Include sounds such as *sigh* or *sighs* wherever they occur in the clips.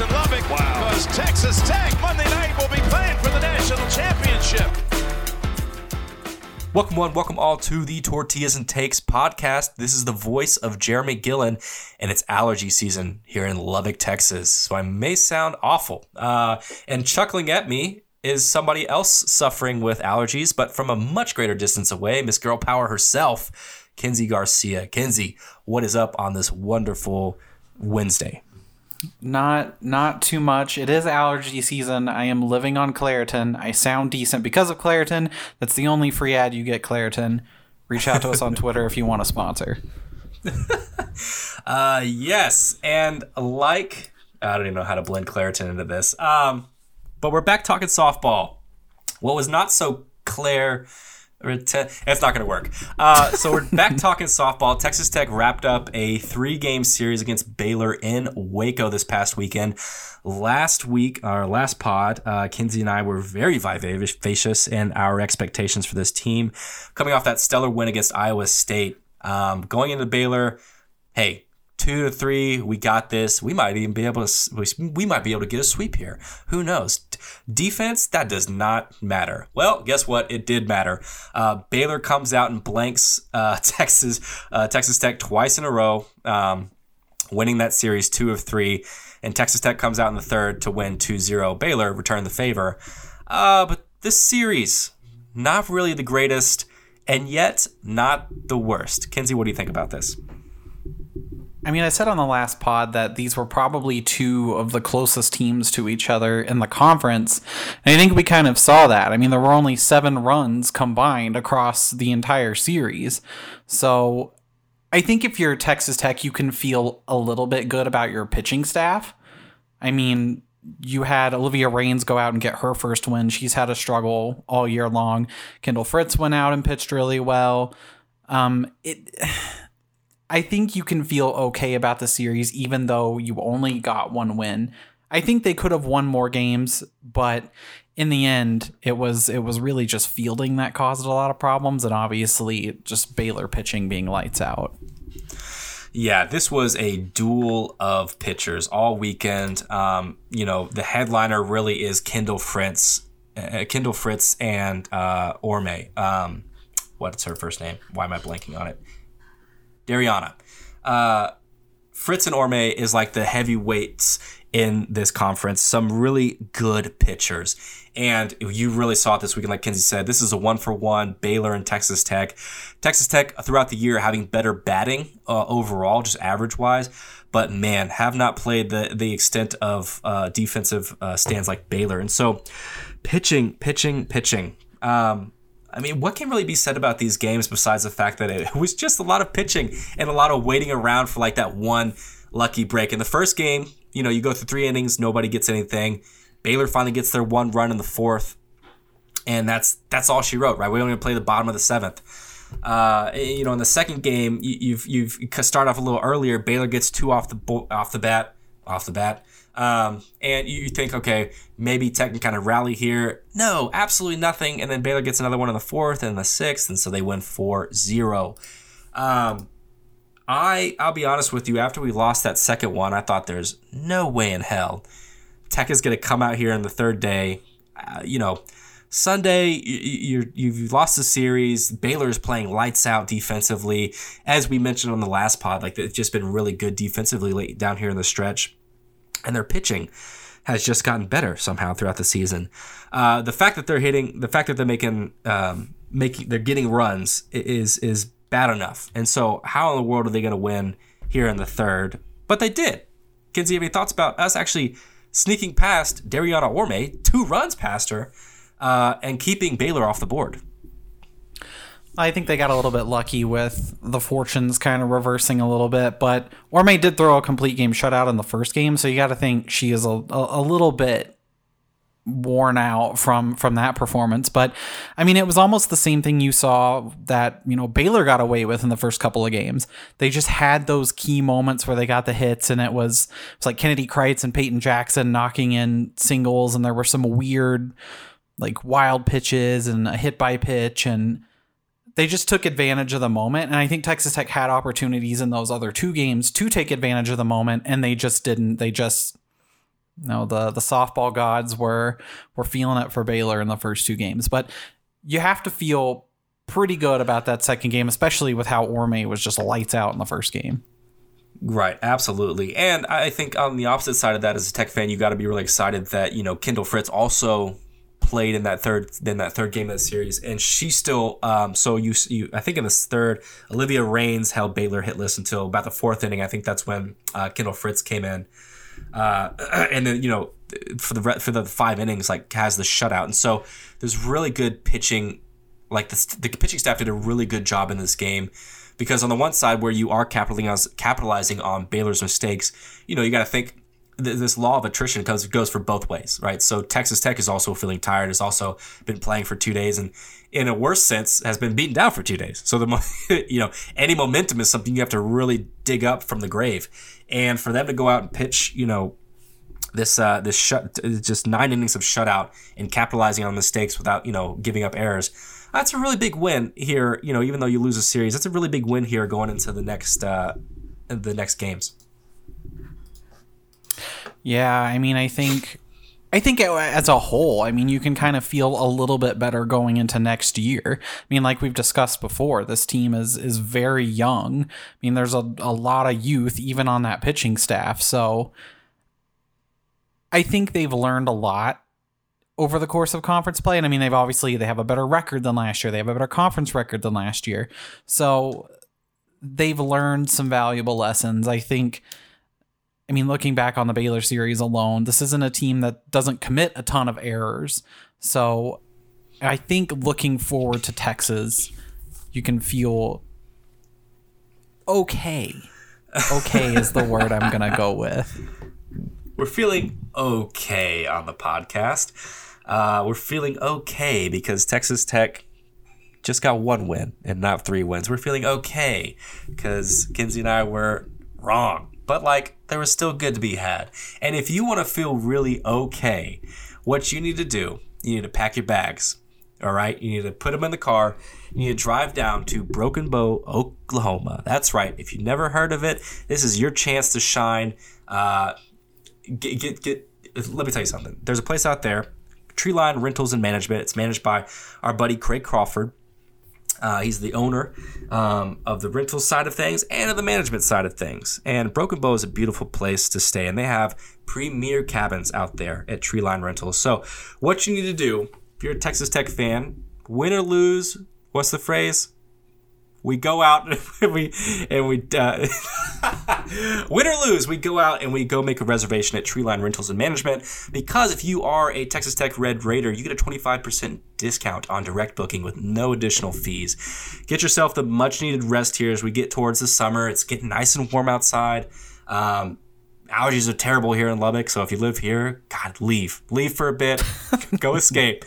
in Lubbock because Texas Tech Monday night will be playing for the national championship. Welcome, one, welcome all to the Tortillas and Takes podcast. This is the voice of Jeremy Gillen, and it's allergy season here in Lubbock, Texas. So I may sound awful. Uh, and chuckling at me is somebody else suffering with allergies, but from a much greater distance away, Miss Girl Power herself, Kenzie Garcia. Kenzie, what is up on this wonderful Wednesday? Not not too much. It is allergy season. I am living on Claritin. I sound decent because of Claritin. That's the only free ad you get, Claritin. Reach out to us on Twitter if you want a sponsor. *laughs* uh yes, and like I don't even know how to blend Claritin into this. Um but we're back talking softball. What was not so clear it's not going to work. Uh, so we're back *laughs* talking softball. Texas Tech wrapped up a three game series against Baylor in Waco this past weekend. Last week, our last pod, uh, Kinsey and I were very vivacious in our expectations for this team. Coming off that stellar win against Iowa State, um, going into Baylor, hey, two to three, we got this. We might even be able to. We might be able to get a sweep here. Who knows? Defense that does not matter. Well, guess what? It did matter. Uh, Baylor comes out and blanks uh, *laughs* Texas uh, Texas Tech twice in a row, um, winning that series two of three. And Texas Tech comes out in the third to win 2-0. Baylor returned the favor. Uh, but this series, not really the greatest, and yet not the worst. Kenzie, what do you think about this? I mean, I said on the last pod that these were probably two of the closest teams to each other in the conference. And I think we kind of saw that. I mean, there were only seven runs combined across the entire series. So I think if you're Texas Tech, you can feel a little bit good about your pitching staff. I mean, you had Olivia Rains go out and get her first win. She's had a struggle all year long. Kendall Fritz went out and pitched really well. Um, it I think you can feel okay about the series, even though you only got one win. I think they could have won more games, but in the end, it was it was really just fielding that caused a lot of problems, and obviously just Baylor pitching being lights out. Yeah, this was a duel of pitchers all weekend. Um, you know, the headliner really is Kendall Fritz, uh, Kendall Fritz and uh, Orme. Um, what's her first name? Why am I blanking on it? Dariana. Uh, Fritz and Orme is like the heavyweights in this conference. Some really good pitchers. And you really saw it this weekend, like Kenzie said. This is a one for one Baylor and Texas Tech. Texas Tech throughout the year having better batting uh, overall, just average wise. But man, have not played the the extent of uh, defensive uh, stands like Baylor. And so, pitching, pitching, pitching. Um, I mean, what can really be said about these games besides the fact that it *laughs* was just a lot of pitching and a lot of waiting around for like that one lucky break. In the first game, you know, you go through three innings, nobody gets anything. Baylor finally gets their one run in the fourth, and that's that's all she wrote. Right, we only play the bottom of the seventh. Uh, you know, in the second game, you, you've you've start off a little earlier. Baylor gets two off the off the bat, off the bat. Um, and you think, okay, maybe Tech can kind of rally here. No, absolutely nothing. And then Baylor gets another one in the fourth and the sixth, and so they win 4 0. Um, I, I'll be honest with you, after we lost that second one, I thought there's no way in hell Tech is going to come out here in the third day. Uh, you know, Sunday, you, you have lost the series. Baylor's playing lights out defensively, as we mentioned on the last pod. Like it's just been really good defensively late down here in the stretch and their pitching has just gotten better somehow throughout the season. Uh, the fact that they're hitting, the fact that they're making, um, making, they're getting runs is is bad enough. And so, how in the world are they going to win here in the third? But they did. You have any thoughts about us actually sneaking past Dariana Orme, two runs past her, uh, and keeping Baylor off the board? I think they got a little bit lucky with the fortunes kind of reversing a little bit, but Orme did throw a complete game shutout in the first game, so you got to think she is a, a, a, little bit worn out from from that performance. But I mean, it was almost the same thing you saw that you know Baylor got away with in the first couple of games. They just had those key moments where they got the hits, and it was it was like Kennedy Kreitz and Peyton Jackson knocking in singles, and there were some weird like wild pitches and a hit by pitch and they just took advantage of the moment. And I think Texas Tech had opportunities in those other two games to take advantage of the moment, and they just didn't. They just no, the the softball gods were were feeling it for Baylor in the first two games, but you have to feel pretty good about that second game, especially with how Orme was just lights out in the first game. Right, absolutely. And I think on the opposite side of that, as a Tech fan, you got to be really excited that you know Kendall Fritz also played in that third in that third game of the series, and she still. Um, so you, you, I think in this third, Olivia Raines held Baylor hitless until about the fourth inning. I think that's when uh, Kendall Fritz came in, uh, *clears throat* and then you know for the for the five innings like has the shutout, and so there's really good pitching. Like the, the pitching staff did a really good job in this game because on the one side where you are capitalizing on, capitalizing on Baylor's mistakes, you know you got to think this law of attrition goes goes for both ways, right? So Texas Tech is also feeling tired, has also been playing for two days, and in a worse sense, has been beaten down for two days. So the *laughs* you know any momentum is something you have to really dig up from the grave, and for them to go out and pitch, you know. This uh, this shut just nine innings of shutout and capitalizing on mistakes without you know giving up errors. That's a really big win here. You know, even though you lose a series, that's a really big win here going into the next uh, the next games. Yeah, I mean, I think I think as a whole, I mean, you can kind of feel a little bit better going into next year. I mean, like we've discussed before, this team is is very young. I mean, there's a, a lot of youth even on that pitching staff. So I think they've learned a lot over the course of conference play. And I mean, they've obviously they have a better record than last year. They have a better conference record than last year. So they've learned some valuable lessons. I think I mean, looking back on the Baylor series alone, this isn't a team that doesn't commit a ton of errors. So I think looking forward to Texas, you can feel okay. Okay is the word I'm going to go with. We're feeling okay on the podcast. Uh, we're feeling okay because Texas Tech just got one win and not three wins. We're feeling okay because Kinsey and I were wrong but like there was still good to be had. And if you want to feel really okay, what you need to do, you need to pack your bags. All right, you need to put them in the car. You need to drive down to Broken Bow, Oklahoma. That's right. If you've never heard of it, this is your chance to shine. Uh, get, get, get. Let me tell you something. There's a place out there, Treeline Rentals and Management. It's managed by our buddy Craig Crawford. Uh, he's the owner um, of the rental side of things and of the management side of things. And Broken Bow is a beautiful place to stay, and they have premier cabins out there at Treeline Rentals. So, what you need to do if you're a Texas Tech fan, win or lose, what's the phrase? We go out *laughs* and we and we uh, *laughs* win or lose we go out and we go make a reservation at treeline rentals and management because if you are a texas tech red raider you get a 25% discount on direct booking with no additional fees. Get yourself the much needed rest here as we get towards the summer. It's getting nice and warm outside. Um, allergies are terrible here in lubbock so if you live here god leave. Leave for a bit. *laughs* Go escape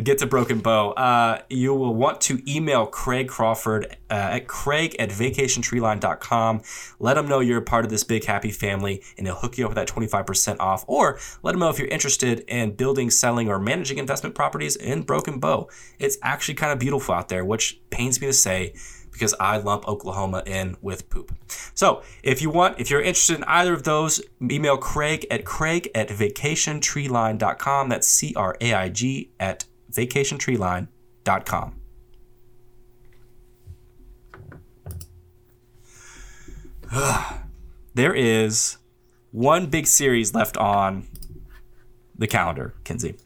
get to Broken Bow, uh, you will want to email Craig Crawford uh, at craig at vacationtreeline.com. Let him know you're a part of this big happy family, and he'll hook you up with that 25% off. Or let him know if you're interested in building, selling, or managing investment properties in Broken Bow. It's actually kind of beautiful out there, which pains me to say because I lump Oklahoma in with poop. So if you want, if you're interested in either of those, email Craig at craig at vacationtreeline.com. That's C R A I G at vacationtreeline.com. *sighs* there is one big series left on the calendar, Kinsey.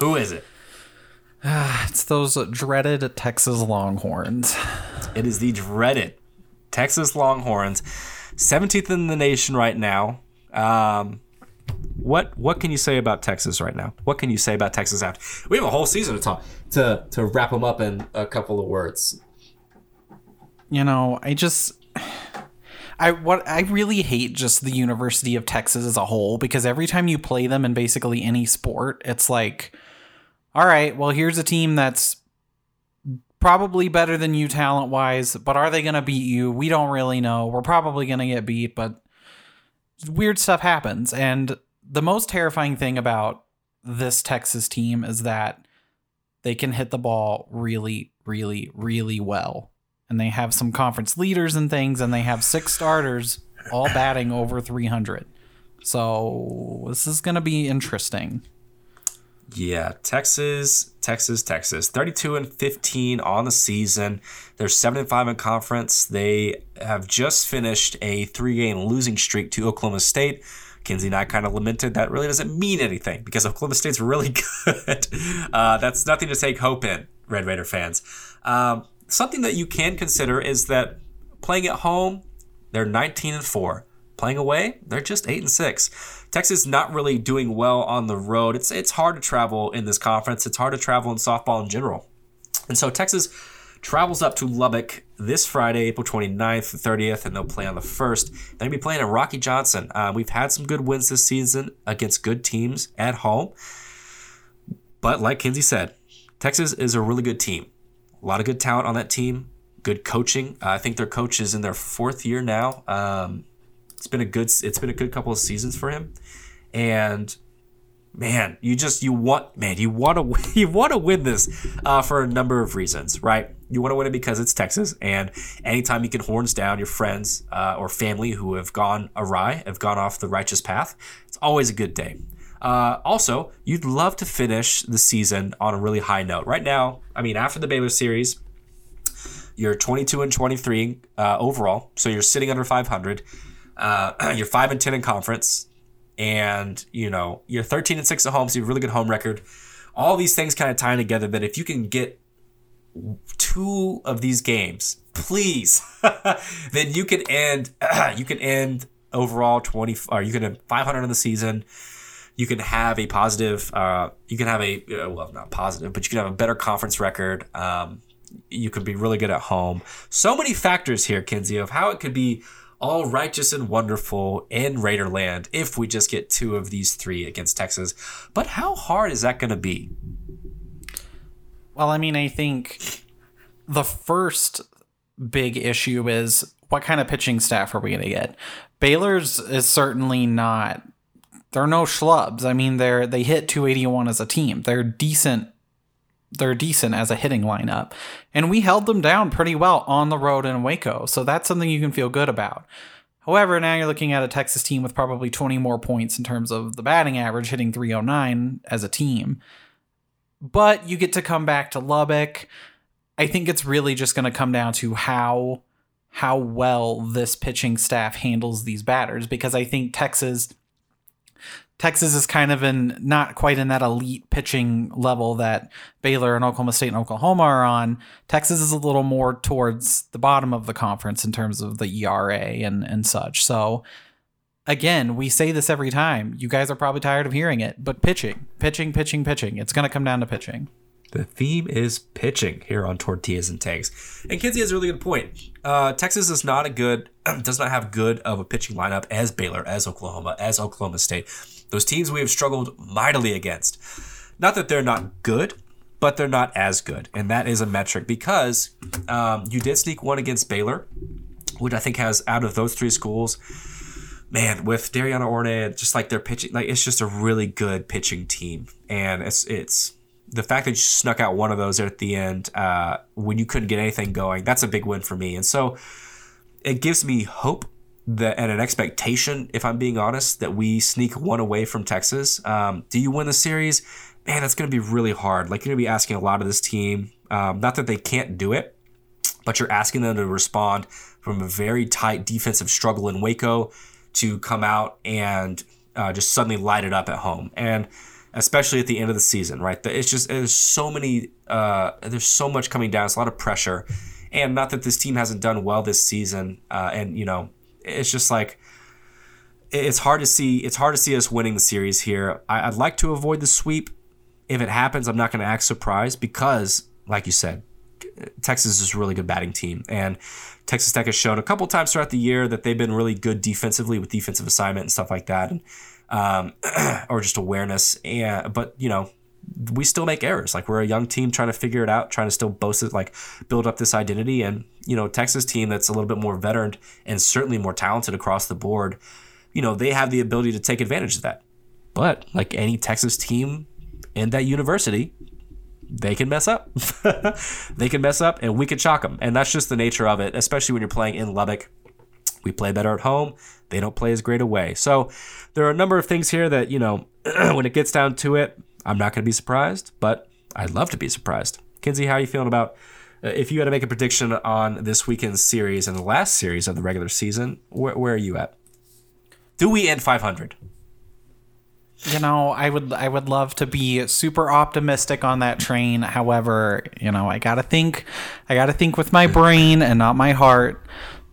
Who is it? *sighs* it's those dreaded Texas Longhorns. It is the dreaded Texas Longhorns, 17th in the nation right now. Um, what what can you say about Texas right now? What can you say about Texas after we have a whole season to talk to to wrap them up in a couple of words? You know, I just I what I really hate just the University of Texas as a whole because every time you play them in basically any sport, it's like all right, well here's a team that's probably better than you talent wise, but are they going to beat you? We don't really know. We're probably going to get beat, but weird stuff happens and the most terrifying thing about this Texas team is that they can hit the ball really, really, really well. And they have some conference leaders and things, and they have six starters all batting over 300. So this is going to be interesting. Yeah, Texas, Texas, Texas. 32 and 15 on the season. They're 7 and 5 in conference. They have just finished a three game losing streak to Oklahoma State. Kinsey and I kind of lamented that really doesn't mean anything because Oklahoma State's really *laughs* good. Uh, that's nothing to take hope in, Red Raider fans. Um, something that you can consider is that playing at home, they're 19 and 4. Playing away, they're just 8 and 6. Texas not really doing well on the road. It's it's hard to travel in this conference. It's hard to travel in softball in general. And so Texas travels up to Lubbock this Friday, April 29th, and 30th, and they'll play on the 1st. They're going to be playing at Rocky Johnson. Uh, we've had some good wins this season against good teams at home. But like Kinsey said, Texas is a really good team. A lot of good talent on that team, good coaching. Uh, I think their coach is in their fourth year now. Um, it's been a good it's been a good couple of seasons for him. And man, you just you want man, you want to *laughs* you want to win this uh, for a number of reasons, right? You want to win it because it's Texas, and anytime you can horns down your friends uh, or family who have gone awry, have gone off the righteous path, it's always a good day. Uh, also, you'd love to finish the season on a really high note. Right now, I mean, after the Baylor series, you're 22 and 23 uh, overall, so you're sitting under 500. Uh, *clears throat* you're five and 10 in conference and you know you're 13 and 6 at home so you have a really good home record. All these things kind of tie together that if you can get two of these games please *laughs* then you can end *clears throat* you can end overall 20 or you can end 500 in the season. You can have a positive uh, you can have a uh, well not positive but you can have a better conference record. Um, you could be really good at home. So many factors here kinsey of how it could be all righteous and wonderful in Raider land if we just get two of these three against Texas. But how hard is that going to be? Well, I mean, I think the first big issue is what kind of pitching staff are we going to get? Baylor's is certainly not. They're no schlubs. I mean, they're they hit 281 as a team. They're decent they're decent as a hitting lineup. And we held them down pretty well on the road in Waco. So that's something you can feel good about. However, now you're looking at a Texas team with probably 20 more points in terms of the batting average, hitting 309 as a team. But you get to come back to Lubbock. I think it's really just going to come down to how how well this pitching staff handles these batters because I think Texas Texas is kind of in not quite in that elite pitching level that Baylor and Oklahoma State and Oklahoma are on. Texas is a little more towards the bottom of the conference in terms of the ERA and and such. So again, we say this every time. You guys are probably tired of hearing it, but pitching, pitching, pitching, pitching. It's going to come down to pitching. The theme is pitching here on Tortillas and Takes. And Kinsey has a really good point. Uh, Texas is not a good, *clears throat* does not have good of a pitching lineup as Baylor, as Oklahoma, as Oklahoma State. Those teams we have struggled mightily against. Not that they're not good, but they're not as good. And that is a metric because um, you did sneak one against Baylor, which I think has out of those three schools, man, with Dariana Orme, just like their pitching, like it's just a really good pitching team. And it's, it's, the fact that you snuck out one of those at the end uh, when you couldn't get anything going, that's a big win for me. And so it gives me hope that and an expectation, if I'm being honest, that we sneak one away from Texas. Um, do you win the series? Man, that's going to be really hard. Like you're going to be asking a lot of this team. Um, not that they can't do it, but you're asking them to respond from a very tight defensive struggle in Waco to come out and uh, just suddenly light it up at home. And especially at the end of the season, right? It's just there's so many, uh, there's so much coming down. It's a lot of pressure, and not that this team hasn't done well this season, uh, and you know it's just like it's hard to see. It's hard to see us winning the series here. I, would like to avoid the sweep. If it happens, I'm not going to act surprised because, like you said, Texas is a really good batting team, and Texas Tech has shown a couple times throughout the year that they've been really good defensively with defensive assignment and stuff like that, and um, *clears throat* or just awareness. And but you know, we still make errors. Like we're a young team trying to figure it out, trying to still boast it, like build up this identity. And you know, Texas team that's a little bit more veteran and certainly more talented across the board. You know, they have the ability to take advantage of that. But like any Texas team in that university, they can mess up. *laughs* they can mess up, and we can shock them. And that's just the nature of it, especially when you're playing in Lubbock. We play better at home. They don't play as great away. So there are a number of things here that, you know, *clears throat* when it gets down to it, I'm not going to be surprised, but I'd love to be surprised. Kinsey, how are you feeling about uh, if you had to make a prediction on this weekend's series and the last series of the regular season, where, where are you at? Do we end 500? You know, I would I would love to be super optimistic on that train. However, you know, I got to think I got to think with my brain and not my heart.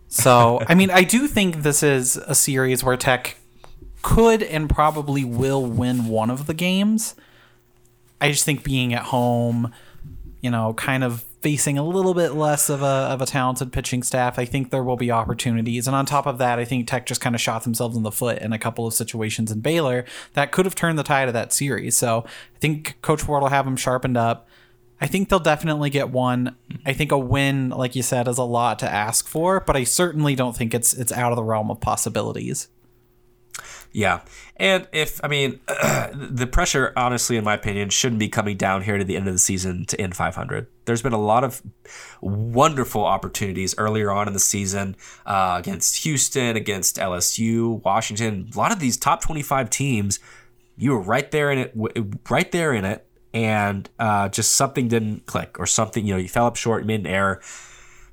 So, *laughs* I mean, I do think this is a series where Tech could and probably will win one of the games. I just think being at home, you know, kind of facing a little bit less of a of a talented pitching staff, I think there will be opportunities. And on top of that, I think Tech just kind of shot themselves in the foot in a couple of situations in Baylor that could have turned the tide of that series. So I think Coach Ward will have them sharpened up. I think they'll definitely get one. I think a win, like you said, is a lot to ask for, but I certainly don't think it's it's out of the realm of possibilities. Yeah. And if, I mean, *clears throat* the pressure, honestly, in my opinion, shouldn't be coming down here to the end of the season to end 500. There's been a lot of wonderful opportunities earlier on in the season uh, against Houston, against LSU, Washington. A lot of these top 25 teams, you were right there in it, right there in it, and uh, just something didn't click or something, you know, you fell up short, made an error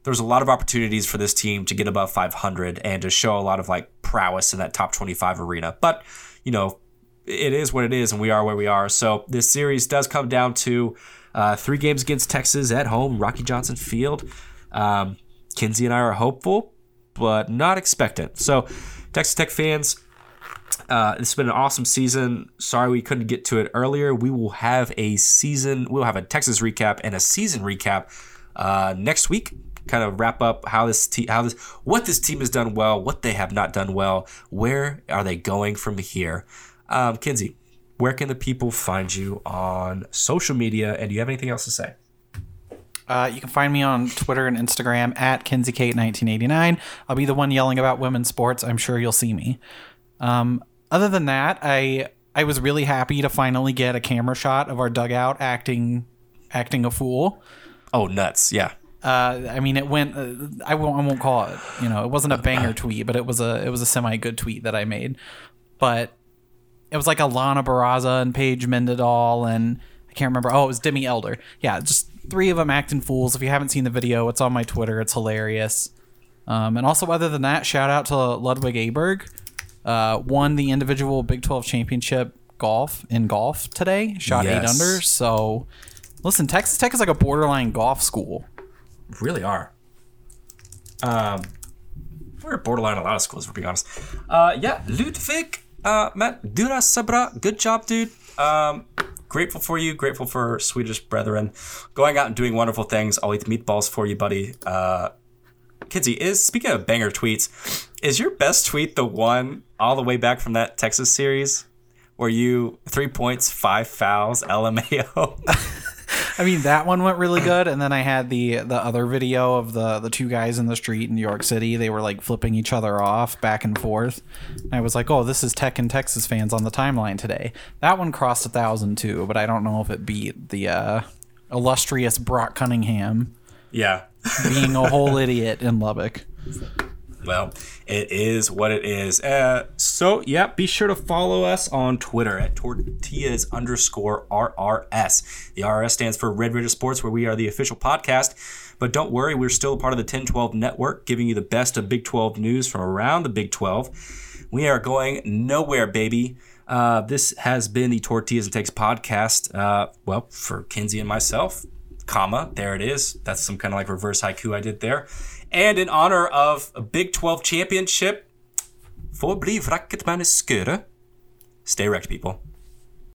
there was a lot of opportunities for this team to get above 500 and to show a lot of like prowess in that top 25 arena. But, you know, it is what it is, and we are where we are. So this series does come down to uh, three games against Texas at home, Rocky Johnson Field. Um, Kinsey and I are hopeful, but not expectant. So, Texas Tech fans, uh, it's been an awesome season. Sorry we couldn't get to it earlier. We will have a season, we'll have a Texas recap and a season recap uh, next week kind of wrap up how this te- how this what this team has done well, what they have not done well, where are they going from here? Um, Kinsey, where can the people find you on social media, and do you have anything else to say? Uh, you can find me on Twitter and Instagram at KinseyKate1989. I'll be the one yelling about women's sports. I'm sure you'll see me. Um, other than that, I I was really happy to finally get a camera shot of our dugout acting acting a fool. Oh, nuts! Yeah, uh, I mean, it went. Uh, I won't. I won't call it. You know, it wasn't a banger *laughs* tweet, but it was a. It was a semi good tweet that I made. But it was like Alana Barraza and Paige Mendenhall and I can't remember. Oh, it was Demi Elder. Yeah, just three of them acting fools. If you haven't seen the video, it's on my Twitter. It's hilarious. Um, and also, other than that, shout out to Ludvig Åberg. Uh, won the individual Big 12 championship golf in golf today. Shot yes. eight under. So, listen, Texas Tech is like a borderline golf school really are. Um, we're borderline a lot of schools, to be honest. Uh, yeah, Ludvig, uh, Matt Dura Sabra, good job, dude. Um, grateful for you, grateful for Swedish brethren going out and doing wonderful things. I'll eat meatballs for you, buddy. Uh, Kinsey, is speaking of banger tweets, is your best tweet the one all the way back from that Texas series where you three points, five fouls, *laughs* LMAO? I mean, that one went really good, and then I had the the other video of the the two guys in the street in New York City. They were like flipping each other off back and forth. And I was like, oh, this is Tech and Texas fans on the timeline today. That one crossed a thousand too, but I don't know if it beat the uh, illustrious Brock Cunningham. Yeah, being a whole idiot in Lubbock. Well, it is what it is. Uh, so, yeah, be sure to follow us on Twitter at tortillas underscore RRS. The RRS stands for Red Raider Sports, where we are the official podcast. But don't worry, we're still a part of the 1012 network, giving you the best of Big 12 news from around the Big 12. We are going nowhere, baby. Uh, this has been the Tortillas and Takes podcast. Uh, well, for Kinsey and myself, comma, there it is. That's some kind of like reverse haiku I did there. And in honor of a Big 12 championship, for bli vraket man skøre. Stay wrecked, people.